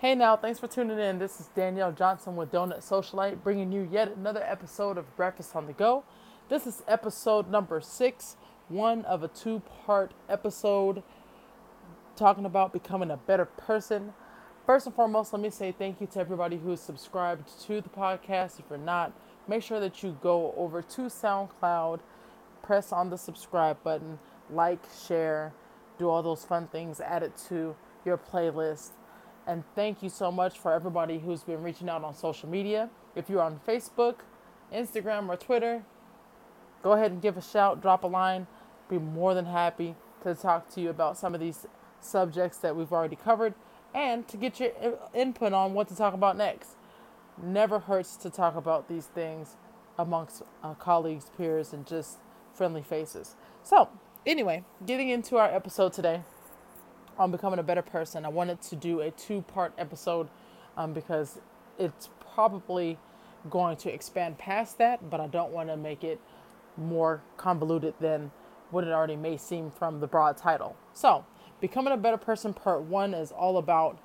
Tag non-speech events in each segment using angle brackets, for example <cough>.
Hey now, thanks for tuning in. This is Danielle Johnson with Donut Socialite, bringing you yet another episode of Breakfast on the Go. This is episode number six, one of a two part episode talking about becoming a better person. First and foremost, let me say thank you to everybody who's subscribed to the podcast. If you're not, make sure that you go over to SoundCloud, press on the subscribe button, like, share, do all those fun things, add it to your playlist and thank you so much for everybody who's been reaching out on social media. If you're on Facebook, Instagram, or Twitter, go ahead and give a shout, drop a line. Be more than happy to talk to you about some of these subjects that we've already covered and to get your input on what to talk about next. Never hurts to talk about these things amongst uh, colleagues, peers, and just friendly faces. So, anyway, getting into our episode today on becoming a better person. I wanted to do a two part episode um, because it's probably going to expand past that, but I don't want to make it more convoluted than what it already may seem from the broad title. So, Becoming a Better Person Part 1 is all about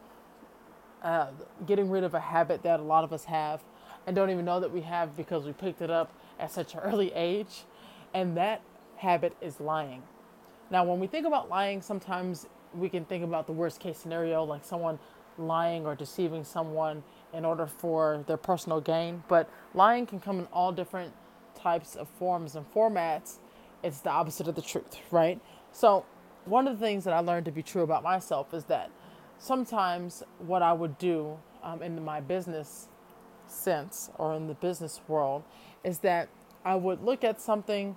uh, getting rid of a habit that a lot of us have and don't even know that we have because we picked it up at such an early age. And that habit is lying. Now, when we think about lying, sometimes we can think about the worst case scenario, like someone lying or deceiving someone in order for their personal gain. But lying can come in all different types of forms and formats. It's the opposite of the truth, right? So, one of the things that I learned to be true about myself is that sometimes what I would do um, in my business sense or in the business world is that I would look at something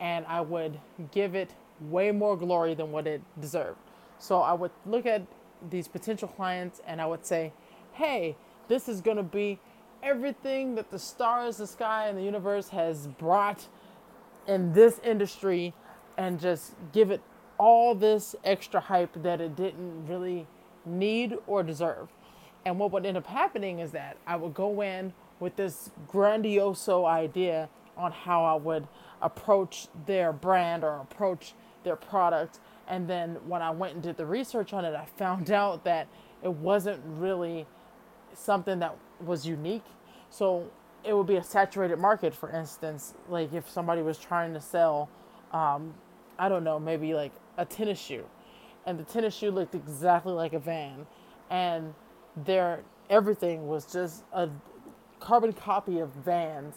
and I would give it way more glory than what it deserved. So I would look at these potential clients and I would say, hey, this is going to be everything that the stars, the sky, and the universe has brought in this industry and just give it all this extra hype that it didn't really need or deserve. And what would end up happening is that I would go in with this grandioso idea on how I would approach their brand or approach their product and then when I went and did the research on it, I found <laughs> out that it wasn't really something that was unique. So it would be a saturated market, for instance, like if somebody was trying to sell, um, I don't know, maybe like a tennis shoe, and the tennis shoe looked exactly like a van, and their everything was just a carbon copy of vans.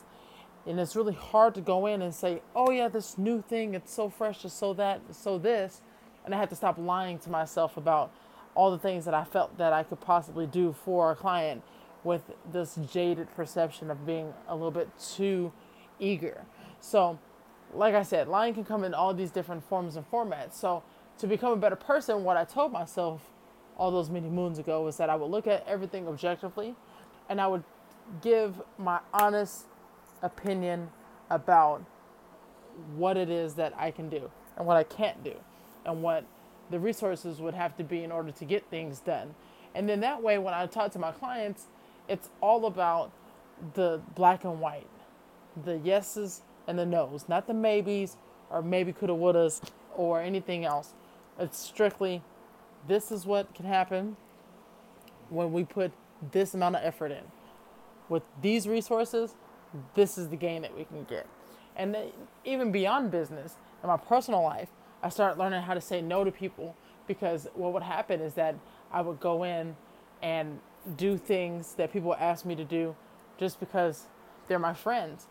And it's really hard to go in and say, oh yeah, this new thing, it's so fresh, it's so that, it's so this and I had to stop lying to myself about all the things that I felt that I could possibly do for a client with this jaded perception of being a little bit too eager. So, like I said, lying can come in all these different forms and formats. So, to become a better person, what I told myself all those many moons ago was that I would look at everything objectively and I would give my honest opinion about what it is that I can do and what I can't do and what the resources would have to be in order to get things done. And then that way, when I talk to my clients, it's all about the black and white, the yeses and the nos, not the maybes or maybe coulda, wouldas or anything else. It's strictly this is what can happen when we put this amount of effort in. With these resources, this is the gain that we can get. And even beyond business, in my personal life, I started learning how to say no to people because what would happen is that I would go in and do things that people asked me to do just because they're my friends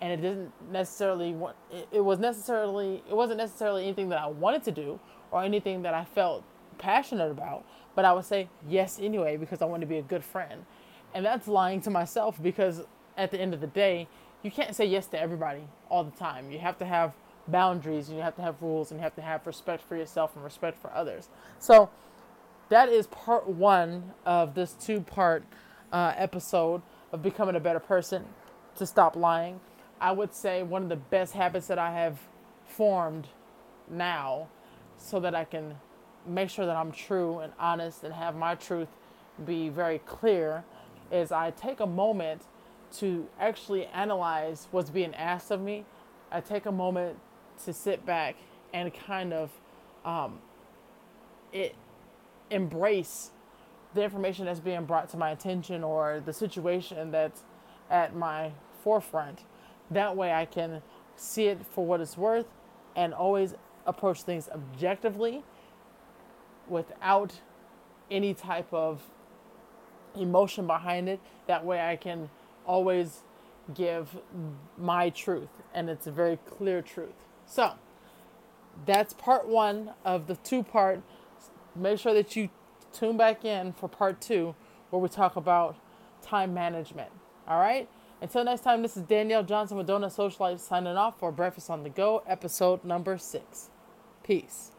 and it didn't necessarily want it was necessarily it wasn't necessarily anything that I wanted to do or anything that I felt passionate about but I would say yes anyway because I wanted to be a good friend and that's lying to myself because at the end of the day you can't say yes to everybody all the time you have to have boundaries and you have to have rules and you have to have respect for yourself and respect for others. So that is part one of this two part uh, episode of becoming a better person to stop lying. I would say one of the best habits that I have formed now so that I can make sure that I'm true and honest and have my truth be very clear is I take a moment to actually analyze what's being asked of me. I take a moment to sit back and kind of um, it embrace the information that's being brought to my attention or the situation that's at my forefront. That way I can see it for what it's worth and always approach things objectively without any type of emotion behind it. That way I can always give my truth and it's a very clear truth. So, that's part one of the two part. Make sure that you tune back in for part two where we talk about time management. All right? Until next time, this is Danielle Johnson with Donut Social Life signing off for Breakfast on the Go, episode number six. Peace.